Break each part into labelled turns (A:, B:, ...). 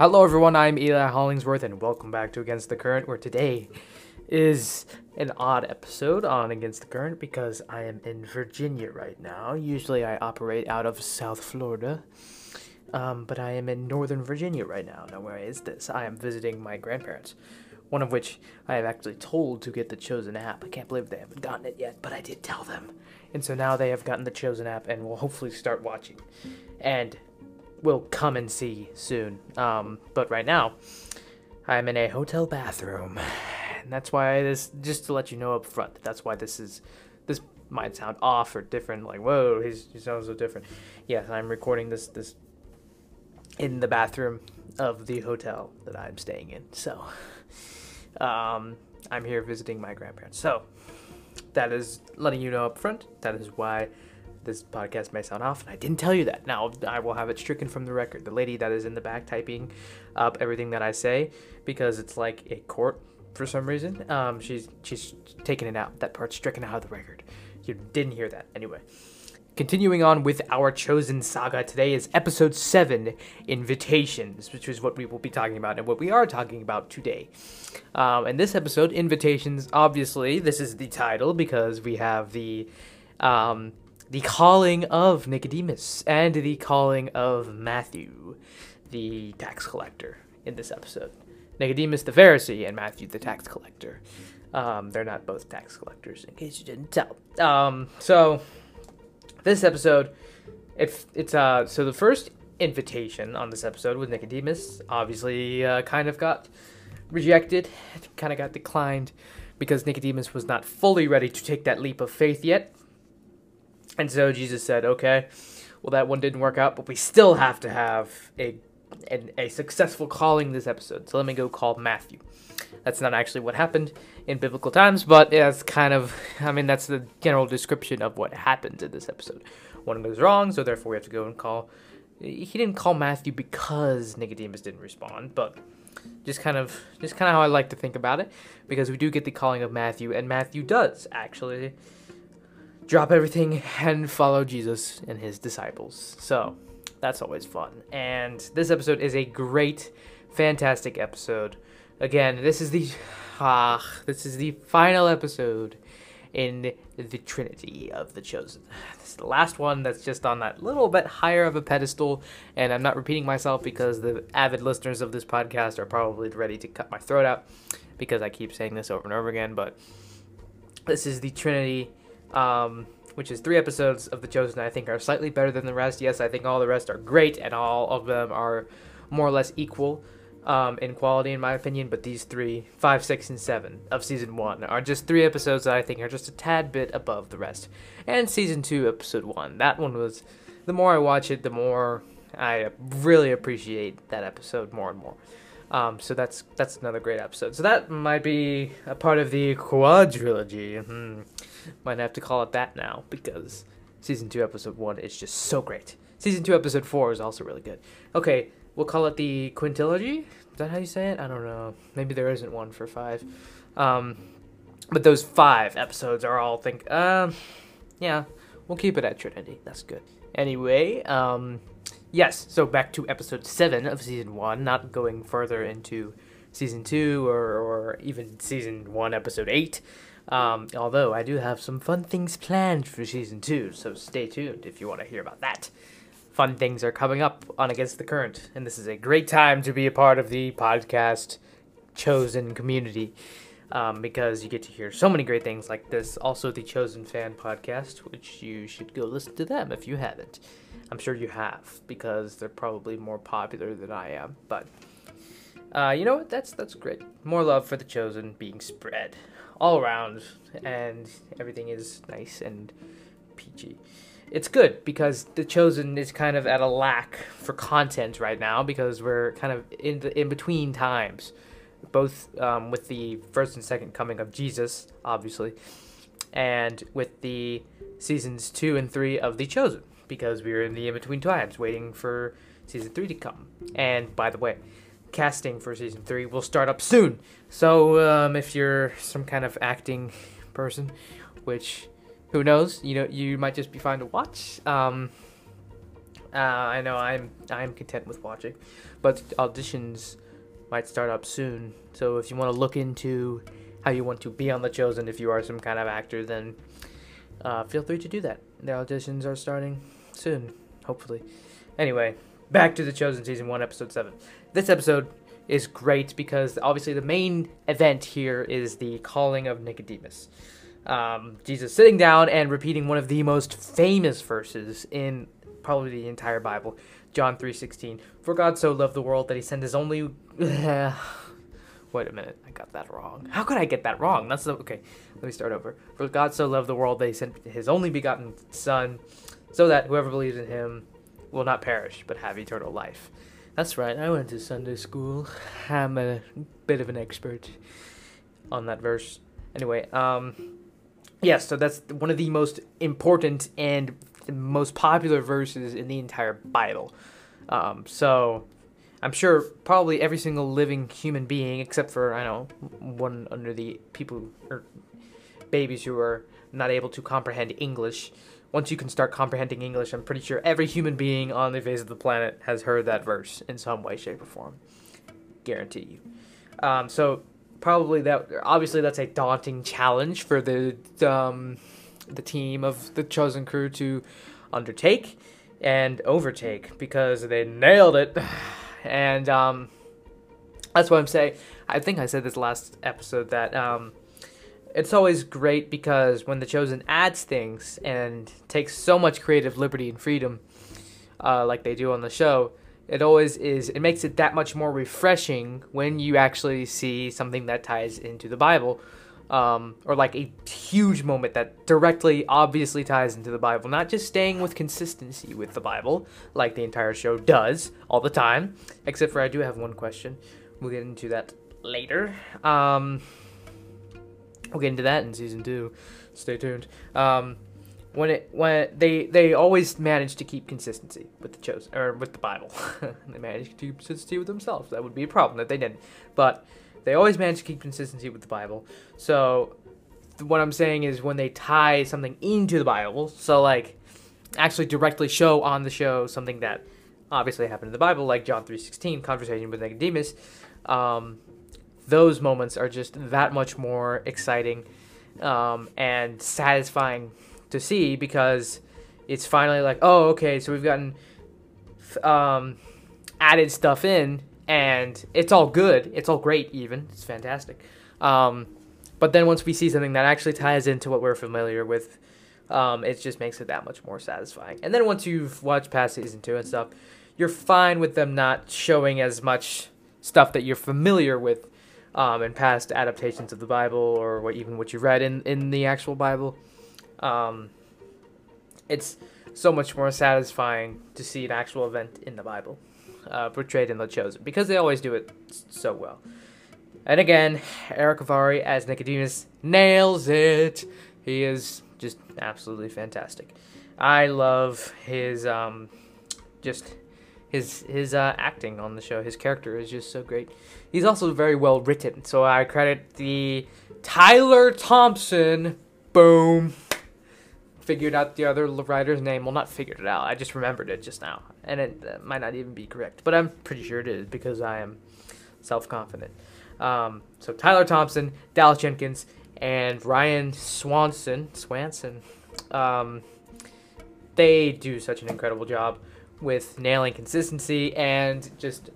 A: Hello, everyone. I'm Eli Hollingsworth, and welcome back to Against the Current, where today is an odd episode on Against the Current because I am in Virginia right now. Usually, I operate out of South Florida, um, but I am in Northern Virginia right now. Now, where is this? I am visiting my grandparents, one of which I have actually told to get the Chosen app. I can't believe they haven't gotten it yet, but I did tell them. And so now they have gotten the Chosen app and will hopefully start watching. And will come and see soon. Um, but right now, I'm in a hotel bathroom, and that's why this. Just to let you know up front, that's why this is. This might sound off or different. Like whoa, he's, he sounds so different. Yes, I'm recording this this in the bathroom of the hotel that I'm staying in. So, um, I'm here visiting my grandparents. So, that is letting you know up front. That is why this podcast may sound off, and I didn't tell you that. Now I will have it stricken from the record. The lady that is in the back typing up everything that I say because it's like a court for some reason. Um, she's she's taking it out. That part's stricken out of the record. You didn't hear that anyway. Continuing on with our chosen saga, today is episode 7 Invitations, which is what we will be talking about and what we are talking about today. Um, and this episode, Invitations, obviously, this is the title because we have the um, the calling of Nicodemus and the calling of Matthew, the tax collector, in this episode. Nicodemus the Pharisee and Matthew the tax collector. Um, they're not both tax collectors, in case you didn't tell. Um, so this episode, it, it's uh, so the first invitation on this episode with Nicodemus obviously uh, kind of got rejected, kind of got declined because Nicodemus was not fully ready to take that leap of faith yet. And so Jesus said, okay, well, that one didn't work out, but we still have to have a, a, a successful calling this episode. So let me go call Matthew. That's not actually what happened in biblical times, but that's kind of, I mean, that's the general description of what happened in this episode. One goes wrong, so therefore we have to go and call. He didn't call Matthew because Nicodemus didn't respond, but just kind of, just kind of how I like to think about it, because we do get the calling of Matthew, and Matthew does actually drop everything and follow Jesus and his disciples. So that's always fun. And this episode is a great, fantastic episode. Again, this is the ah, this is the final episode in the Trinity of the Chosen. This is the last one that's just on that little bit higher of a pedestal, and I'm not repeating myself because the avid listeners of this podcast are probably ready to cut my throat out because I keep saying this over and over again, but this is the Trinity um, which is three episodes of The Chosen I think are slightly better than the rest. Yes, I think all the rest are great, and all of them are more or less equal um, in quality, in my opinion. But these three, five, six, and seven of season one are just three episodes that I think are just a tad bit above the rest. And season two, episode one, that one was. The more I watch it, the more I really appreciate that episode more and more. Um, so that's that's another great episode. So that might be a part of the quadrilogy. Hmm. Might have to call it that now because season two, episode one is just so great. Season two, episode four is also really good. Okay, we'll call it the quintilogy. Is that how you say it? I don't know. Maybe there isn't one for five. Um, but those five episodes are all think. Um, yeah, we'll keep it at Trinity. That's good. Anyway, um, yes, so back to episode 7 of season 1, not going further into season 2 or, or even season 1, episode 8. Um, although I do have some fun things planned for season 2, so stay tuned if you want to hear about that. Fun things are coming up on Against the Current, and this is a great time to be a part of the podcast chosen community. Um, because you get to hear so many great things like this. Also, the Chosen Fan podcast, which you should go listen to them if you haven't. I'm sure you have because they're probably more popular than I am. But uh, you know what? That's that's great. More love for the chosen being spread all around, and everything is nice and peachy. It's good because the chosen is kind of at a lack for content right now because we're kind of in the in between times, both um, with the first and second coming of Jesus, obviously, and with the seasons two and three of the chosen because we were in the in between times waiting for season three to come. And by the way, casting for season three will start up soon. So um, if you're some kind of acting person, which who knows, you know, you might just be fine to watch. Um, Uh, I know I'm I'm content with watching, but auditions might start up soon. So if you want to look into how you want to be on The Chosen, if you are some kind of actor, then uh, feel free to do that. The auditions are starting soon, hopefully. Anyway, back to The Chosen season one, episode seven. This episode is great because obviously the main event here is the calling of Nicodemus. Um, Jesus sitting down and repeating one of the most famous verses in probably the entire Bible, John 3:16. For God so loved the world that he sent his only Wait a minute, I got that wrong. How could I get that wrong? That's the, okay. Let me start over. For God so loved the world that he sent his only begotten son so that whoever believes in him will not perish but have eternal life. That's right. I went to Sunday school. I'm a bit of an expert on that verse. Anyway, um yes, so that's one of the most important and most popular verses in the entire Bible. Um, so I'm sure probably every single living human being, except for I know one under the people or babies who are not able to comprehend English. Once you can start comprehending English, I'm pretty sure every human being on the face of the planet has heard that verse in some way, shape, or form. Guarantee you. Um, so probably that obviously that's a daunting challenge for the um, the team of the chosen crew to undertake and overtake because they nailed it and um, that's what i'm saying i think i said this last episode that um, it's always great because when the chosen adds things and takes so much creative liberty and freedom uh, like they do on the show it always is it makes it that much more refreshing when you actually see something that ties into the bible um, or like a huge moment that directly obviously ties into the bible not just staying with consistency with the bible like the entire show does all the time except for i do have one question. We'll get into that later. Um, we'll get into that in season two stay tuned um, when it when they they always manage to keep consistency with the chosen or with the Bible. they manage to keep consistency with themselves. That would be a problem that they didn't. But they always manage to keep consistency with the Bible. So what I'm saying is when they tie something into the Bible, so like actually directly show on the show something that obviously happened in the Bible, like John 3:16, conversation with Nicodemus. Um, those moments are just that much more exciting um, and satisfying to see because it's finally like, oh, okay, so we've gotten um, added stuff in, and it's all good. It's all great, even. It's fantastic. Um, but then once we see something that actually ties into what we're familiar with, um, it just makes it that much more satisfying. And then once you've watched past season two and stuff, you're fine with them not showing as much stuff that you're familiar with um, in past adaptations of the Bible or what even what you read in, in the actual Bible um, it's so much more satisfying to see an actual event in the Bible uh, portrayed in The Chosen because they always do it so well. And again, Erick Avari as Nicodemus nails it. He is just absolutely fantastic. I love his um, just his his uh, acting on the show. His character is just so great. He's also very well written. So I credit the Tyler Thompson. Boom figured out the other writer's name. Well, not figured it out. I just remembered it just now, and it uh, might not even be correct, but I'm pretty sure it is because I am self-confident. Um, so Tyler Thompson, Dallas Jenkins, and Ryan Swanson, Swanson, um, they do such an incredible job with nailing consistency and just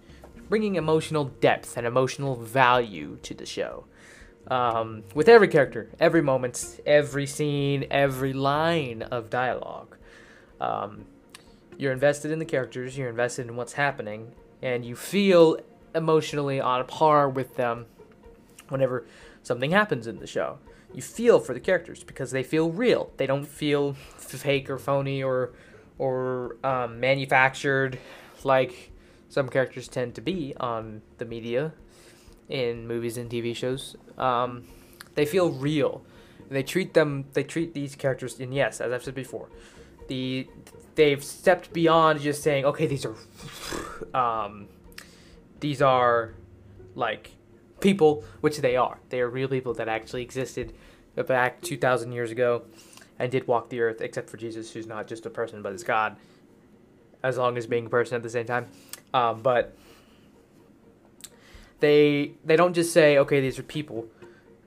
A: bringing emotional depth and emotional value to the show um, with every character, every moment, every scene, every line of dialogue. Um, you're invested in the characters, you're invested in what's happening, and you feel emotionally on par with them whenever something happens in the show. You feel for the characters because they feel real. They don't feel fake or phony or or um, manufactured like some characters tend to be on the media in movies and TV shows. Um, they feel real. They treat them. They treat these characters. And yes, as I've said before, the they've stepped beyond just saying, okay, these are, um, these are, like, people, which they are. They are real people that actually existed back two thousand years ago, and did walk the earth, except for Jesus, who's not just a person but is God. as long as being a person at the same time. Um, but they they don't just say okay these are people.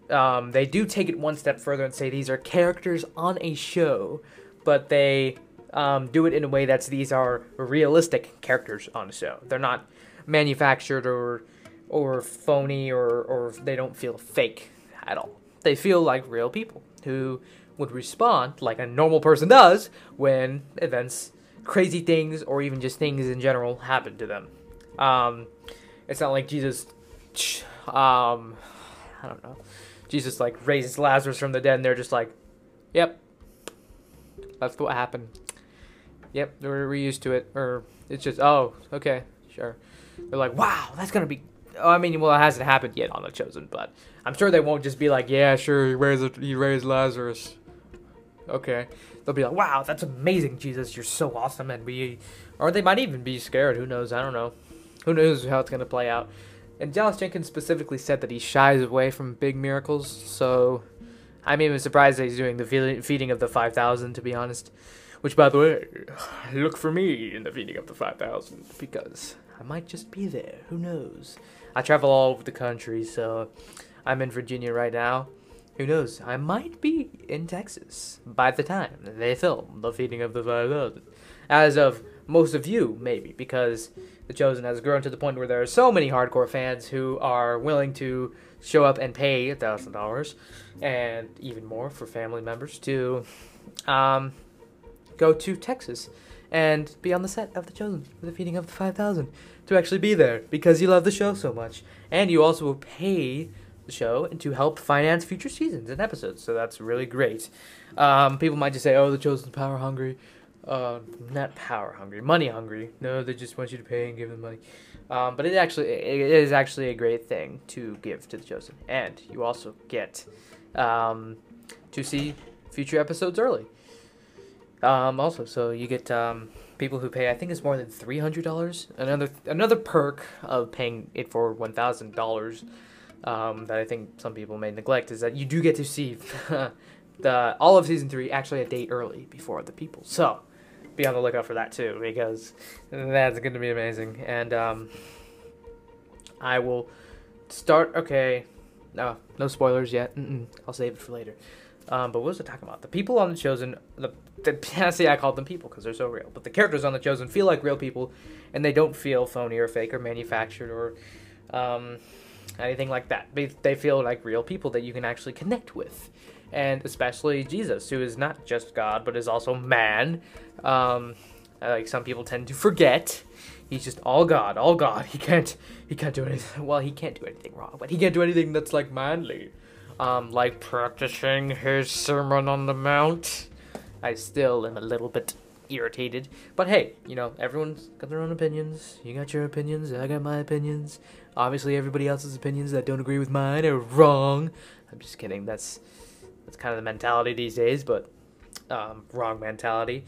A: Um, they do take it one step further and say these are characters on a show, but they um, do it in a way that's these are realistic characters on a show. They're not manufactured or or phony or or they don't feel fake at all. They feel like real people who would respond like a normal person does when events, crazy things, or even just things in general happen to them. Um, it's not like Jesus, um, I don't know, Jesus like raises Lazarus from the dead, and they're just like, "Yep, that's what happened. Yep, we're, we're used to it." Or it's just, "Oh, okay, sure." They're like, "Wow, that's gonna be." Oh, I mean, well, it hasn't happened yet on the Chosen, but I'm sure they won't just be like, "Yeah, sure, he raised he raised Lazarus." Okay, they'll be like, "Wow, that's amazing, Jesus! You're so awesome," and we, or they might even be scared. Who knows? I don't know. Who knows how it's gonna play out? And Dallas Jenkins specifically said that he shies away from big miracles, so I'm even surprised that he's doing the feeding of the 5,000, to be honest. Which, by the way, look for me in the feeding of the 5,000, because I might just be there. Who knows? I travel all over the country, so I'm in Virginia right now. Who knows? I might be in Texas by the time they film the feeding of the 5,000. As of most of you, maybe, because The Chosen has grown to the point where there are so many hardcore fans who are willing to show up and pay $1,000 and even more for family members to um, go to Texas and be on the set of The Chosen for the feeding of the 5,000 to actually be there because you love the show so much. And you also will pay show and to help finance future seasons and episodes. So that's really great. Um, people might just say, oh, The Chosen's power hungry uh, not power hungry, money hungry. No, they just want you to pay and give them money. Um, but it actually it is actually a great thing to give to the chosen, and you also get um, to see future episodes early. Um, also, so you get um, people who pay. I think it's more than three hundred dollars. Another another perk of paying it for one thousand dollars um, that I think some people may neglect is that you do get to see the all of season three actually a day early before the people. So be on the lookout for that too because that's going to be amazing. And um, I will start. Okay, no, no spoilers yet. Mm-mm, I'll save it for later. Um, but what was I talking about? The people on the chosen, the, the see, I called them people because they're so real. But the characters on the chosen feel like real people, and they don't feel phony or fake or manufactured or um, anything like that. They, feel like real people that you can actually connect with and especially Jesus, who is not just God but is also man. Um, like some people tend to forget, he's just all God, all God. He can't he can't do anything. Well, he can't do anything wrong, but he can't do anything that's like manly, um, like practicing his Sermon on the Mount. I still am a little bit irritated, but hey, you know everyone's got their own opinions. You got your opinions, I got my opinions. Obviously, everybody else's opinions that don't agree with mine are wrong. I'm just kidding. That's that's kind of the mentality these days, but um, wrong mentality.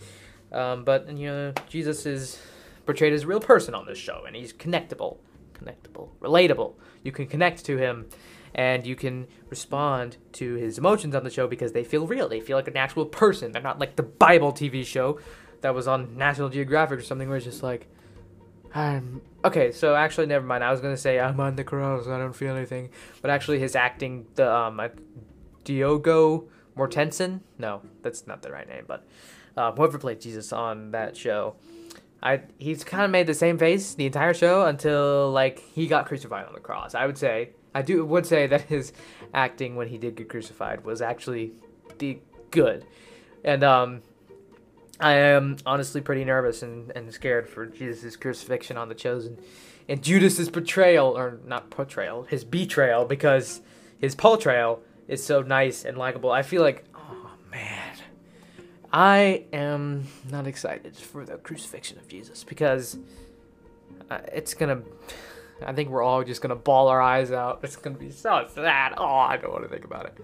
A: Um, but you know, Jesus is portrayed as a real person on this show, and he's connectable, connectable, relatable. You can connect to him, and you can respond to his emotions on the show because they feel real. They feel like an actual person. They're not like the Bible TV show that was on National Geographic or something where it's just like, I'm okay. So actually, never mind. I was gonna say I'm on the cross. I don't feel anything, but actually, his acting, the um, Diogo Mortensen. No, that's not the right name, but uh, whoever played Jesus on that show, I he's kind of made the same face the entire show until like he got crucified on the cross. I would say I do would say that his acting when he did get crucified was actually the good, and um, I am honestly pretty nervous and, and scared for Jesus' crucifixion on the chosen, and Judas's betrayal or not portrayal, his betrayal because his portrayal is so nice and likable. I feel like, oh man, I am not excited for the crucifixion of Jesus because uh, it's gonna. I think we're all just gonna bawl our eyes out. It's gonna be so sad. Oh, I don't want to think about it.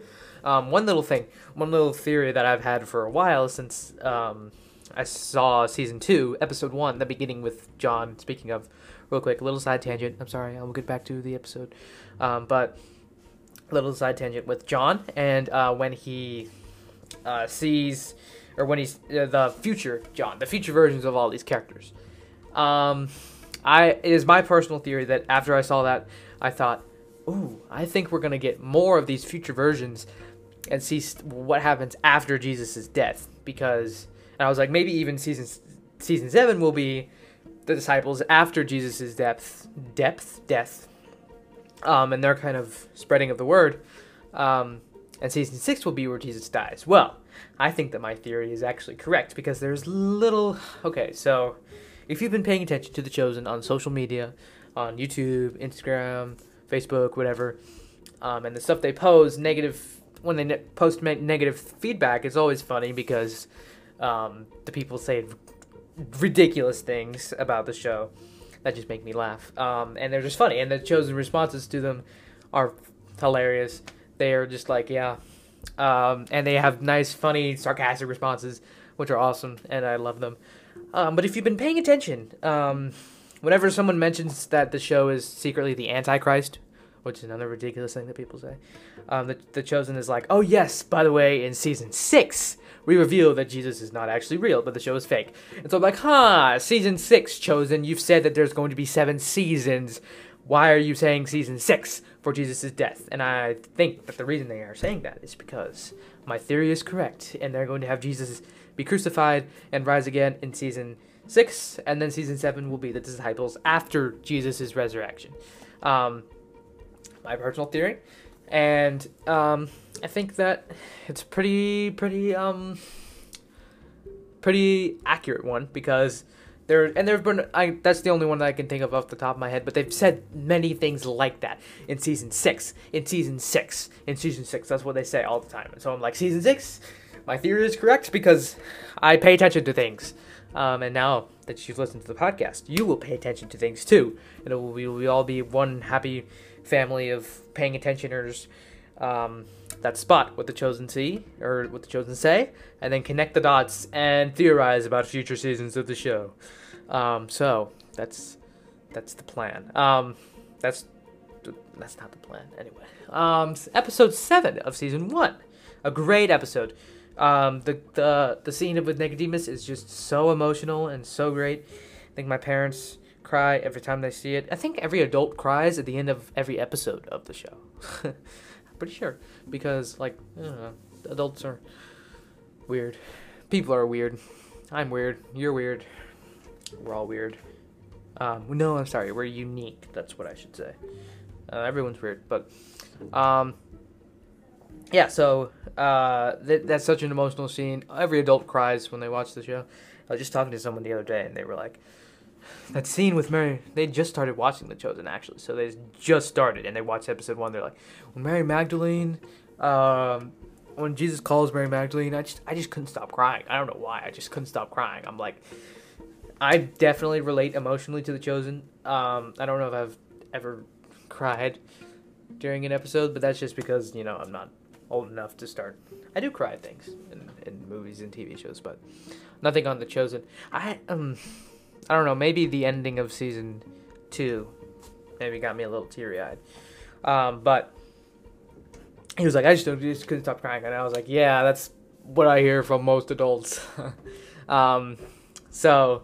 A: Um, one little thing, one little theory that I've had for a while since um, I saw season two, episode one, the beginning with John. Speaking of, real quick, a little side tangent. I'm sorry, I will get back to the episode, um, but little side tangent with John, and uh, when he uh, sees, or when he's uh, the future John, the future versions of all these characters, Um, I it is my personal theory that after I saw that, I thought, ooh, I think we're gonna get more of these future versions and see what happens after Jesus' death because and I was like maybe even season season seven will be the disciples after Jesus' depth depth death, um, and their kind of spreading of the word, um, and season six will be where Jesus dies. Well, I think that my theory is actually correct because there's little okay so. If you've been paying attention to The Chosen on social media, on YouTube, Instagram, Facebook, whatever, um, and the stuff they pose, negative when they ne- post negative feedback, it's always funny because um, the people say ridiculous things about the show that just make me laugh. Um, and they're just funny, and the chosen responses to them are hilarious. They are just like, yeah, um, and they have nice, funny, sarcastic responses, which are awesome, and I love them. Um, but if you've been paying attention, um, whenever someone mentions that the show is secretly the Antichrist, which is another ridiculous thing that people say, um, the, the Chosen is like, oh yes, by the way, in season six, we reveal that Jesus is not actually real, but the show is fake. And so I'm like, huh, season six, Chosen, you've said that there's going to be seven seasons. Why are you saying season six for Jesus' death? And I think that the reason they are saying that is because my theory is correct, and they're going to have Jesus be crucified and rise again in season six, and then season seven will be the disciples after Jesus' resurrection. Um, my personal theory, and um, I think that it's pretty, pretty, um, pretty accurate one because there and there've been I that's the only one that I can think of off the top of my head, but they've said many things like that in season six, in season six, in season six. That's what they say all the time, and so I'm like, season six, my theory is correct because I pay attention to things. Um, and now that you've listened to the podcast, you will pay attention to things too, and it will, we will all be one happy family of paying attentioners. Um, that spot what the chosen see or what the chosen say, and then connect the dots and theorize about future seasons of the show. Um, so that's that's the plan. Um, that's that's not the plan anyway. Um, episode seven of season one, a great episode. Um, the the the scene with Nicodemus is just so emotional and so great. I think my parents cry every time they see it. I think every adult cries at the end of every episode of the show. Pretty sure because like know, adults are weird. People are weird. I'm weird. You're weird. We're all weird. Um, no, I'm sorry. We're unique. That's what I should say. Uh, everyone's weird, but um, yeah, so uh, that, that's such an emotional scene. Every adult cries when they watch the show. I was just talking to someone the other day, and they were like, "That scene with Mary." They just started watching The Chosen, actually, so they just started, and they watched episode one. They're like, "When Mary Magdalene, um, when Jesus calls Mary Magdalene, I just, I just couldn't stop crying. I don't know why. I just couldn't stop crying. I'm like, I definitely relate emotionally to The Chosen. Um, I don't know if I've ever cried during an episode, but that's just because you know I'm not old enough to start. I do cry things in, in movies and TV shows, but nothing on The Chosen. I um, I don't know. Maybe the ending of season two, maybe got me a little teary eyed. Um, but he was like, I just, just couldn't stop crying, and I was like, yeah, that's what I hear from most adults. um, so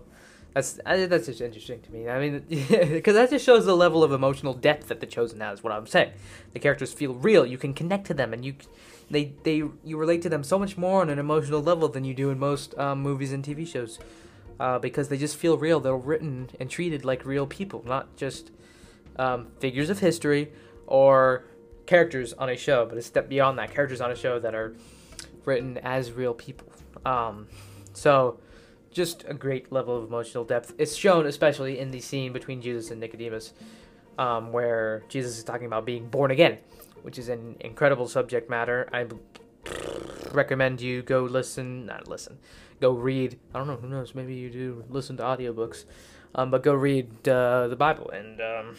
A: that's that's just interesting to me. I mean, because that just shows the level of emotional depth that the chosen has. What I'm saying, the characters feel real. You can connect to them, and you they they you relate to them so much more on an emotional level than you do in most um, movies and TV shows, uh, because they just feel real. They're written and treated like real people, not just um, figures of history or characters on a show, but a step beyond that. Characters on a show that are written as real people. Um, so just a great level of emotional depth. It's shown especially in the scene between Jesus and Nicodemus, um, where Jesus is talking about being born again, which is an incredible subject matter. I recommend you go listen, not listen, go read. I don't know, who knows? Maybe you do listen to audiobooks, um, but go read uh, the Bible and um,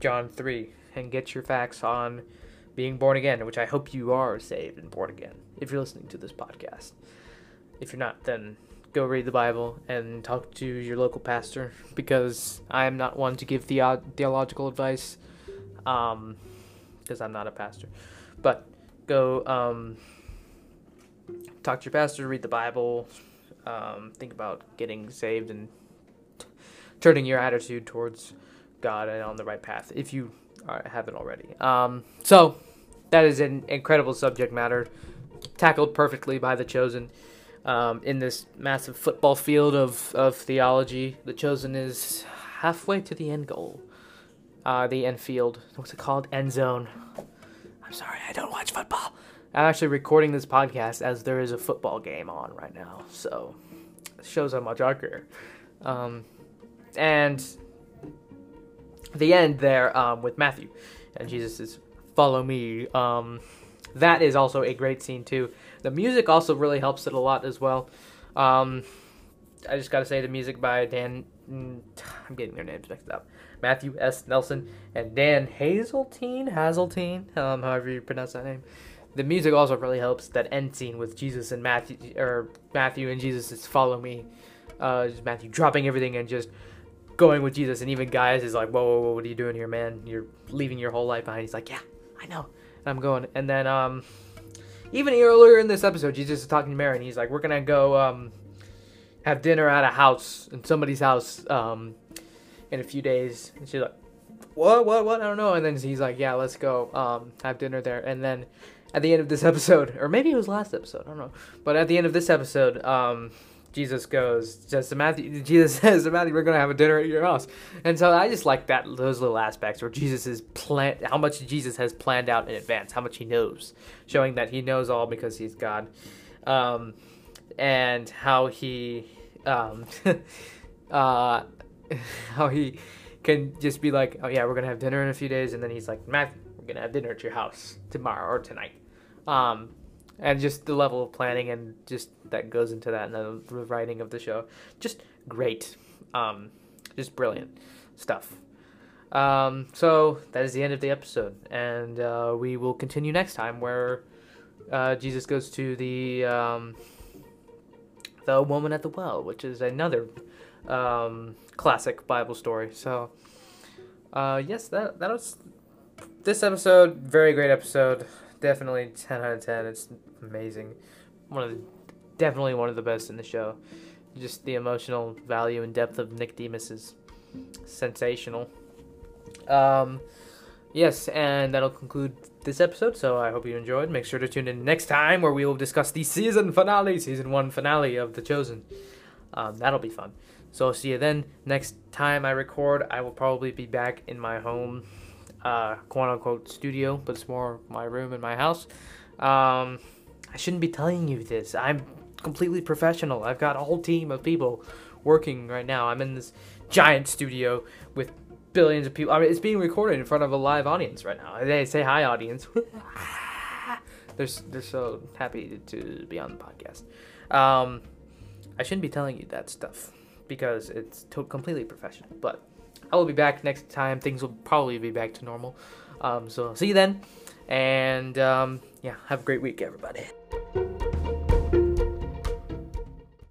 A: John three and get your facts on being born again, which I hope you are saved and born again if you're listening to this podcast. If you're not, then go read the Bible and talk to your local pastor because I am not one to give the- theological advice because um, I'm not a pastor. But go um, talk to your pastor, read the Bible, um, think about getting saved, and turning your attitude towards God and on the right path if you are, haven't already. Um, so that is an incredible subject matter, tackled perfectly by the chosen. Um, in this massive football field of, of theology, the chosen is halfway to the end goal. Uh, the end field. What's it called? End zone. I'm sorry, I don't watch football. I'm actually recording this podcast as there is a football game on right now, so it shows how much I care. Um, and the end there um, with Matthew, and Jesus is follow me. Um, that is also a great scene too. The music also really helps it a lot as well. Um, I just gotta say the music by Dan. I'm getting their names mixed up. Matthew S. Nelson and Dan Haseltine, Haseltine, um, however you pronounce that name. The music also really helps that end scene with Jesus and Matthew, or Matthew and Jesus is follow me. Uh, Matthew dropping everything and just going with Jesus, and even Gaius is like, whoa, whoa, whoa, what are you doing here, man? You're leaving your whole life behind. He's like, yeah, I know. And I'm going, and then um, even earlier in this episode, Jesus is talking to Mary, and he's like, we're gonna go um, have dinner at a house in somebody's house um, in a few days. And she's like, what, what, what? I don't know. And then he's like, yeah, let's go um, have dinner there. And then at the end of this episode, or maybe it was last episode, I don't know. But at the end of this episode, um, Jesus goes, to Matthew, Jesus says to Matthew, we're going to have a dinner at your house. And so I just like that, those little aspects where Jesus is plan, how much Jesus has planned out in advance, how much he knows, showing that he knows all because he's God. Um, and how he, um, uh, how he can just be like, oh yeah, we're gonna have dinner in a few days, and then he's like, Matthew, we're gonna have dinner at your house tomorrow or tonight, um, and just the level of planning and just that goes into that and the writing of the show, just great, um, just brilliant stuff. Um, so that is the end of the episode, and uh, we will continue next time where uh, Jesus goes to the um, the woman at the well, which is another um, classic Bible story. So, uh, yes, that that was this episode. Very great episode. Definitely ten out of ten. It's amazing. One of the definitely one of the best in the show. Just the emotional value and depth of Nicodemus is sensational. Um, yes, and that'll conclude this episode. So I hope you enjoyed. Make sure to tune in next time where we will discuss the season finale, season one finale of The Chosen. Um, that'll be fun. So I'll see you then. Next time I record, I will probably be back in my home, uh, quote unquote studio, but it's more my room in my house. Um, I shouldn't be telling you this. I'm completely professional. I've got a whole team of people working right now. I'm in this giant studio with billions of people. I mean, it's being recorded in front of a live audience right now. They say hi, audience. they're they're so happy to be on the podcast. Um, I shouldn't be telling you that stuff because it's to- completely professional. But I will be back next time. Things will probably be back to normal. Um, so see you then. And um, yeah, have a great week, everybody.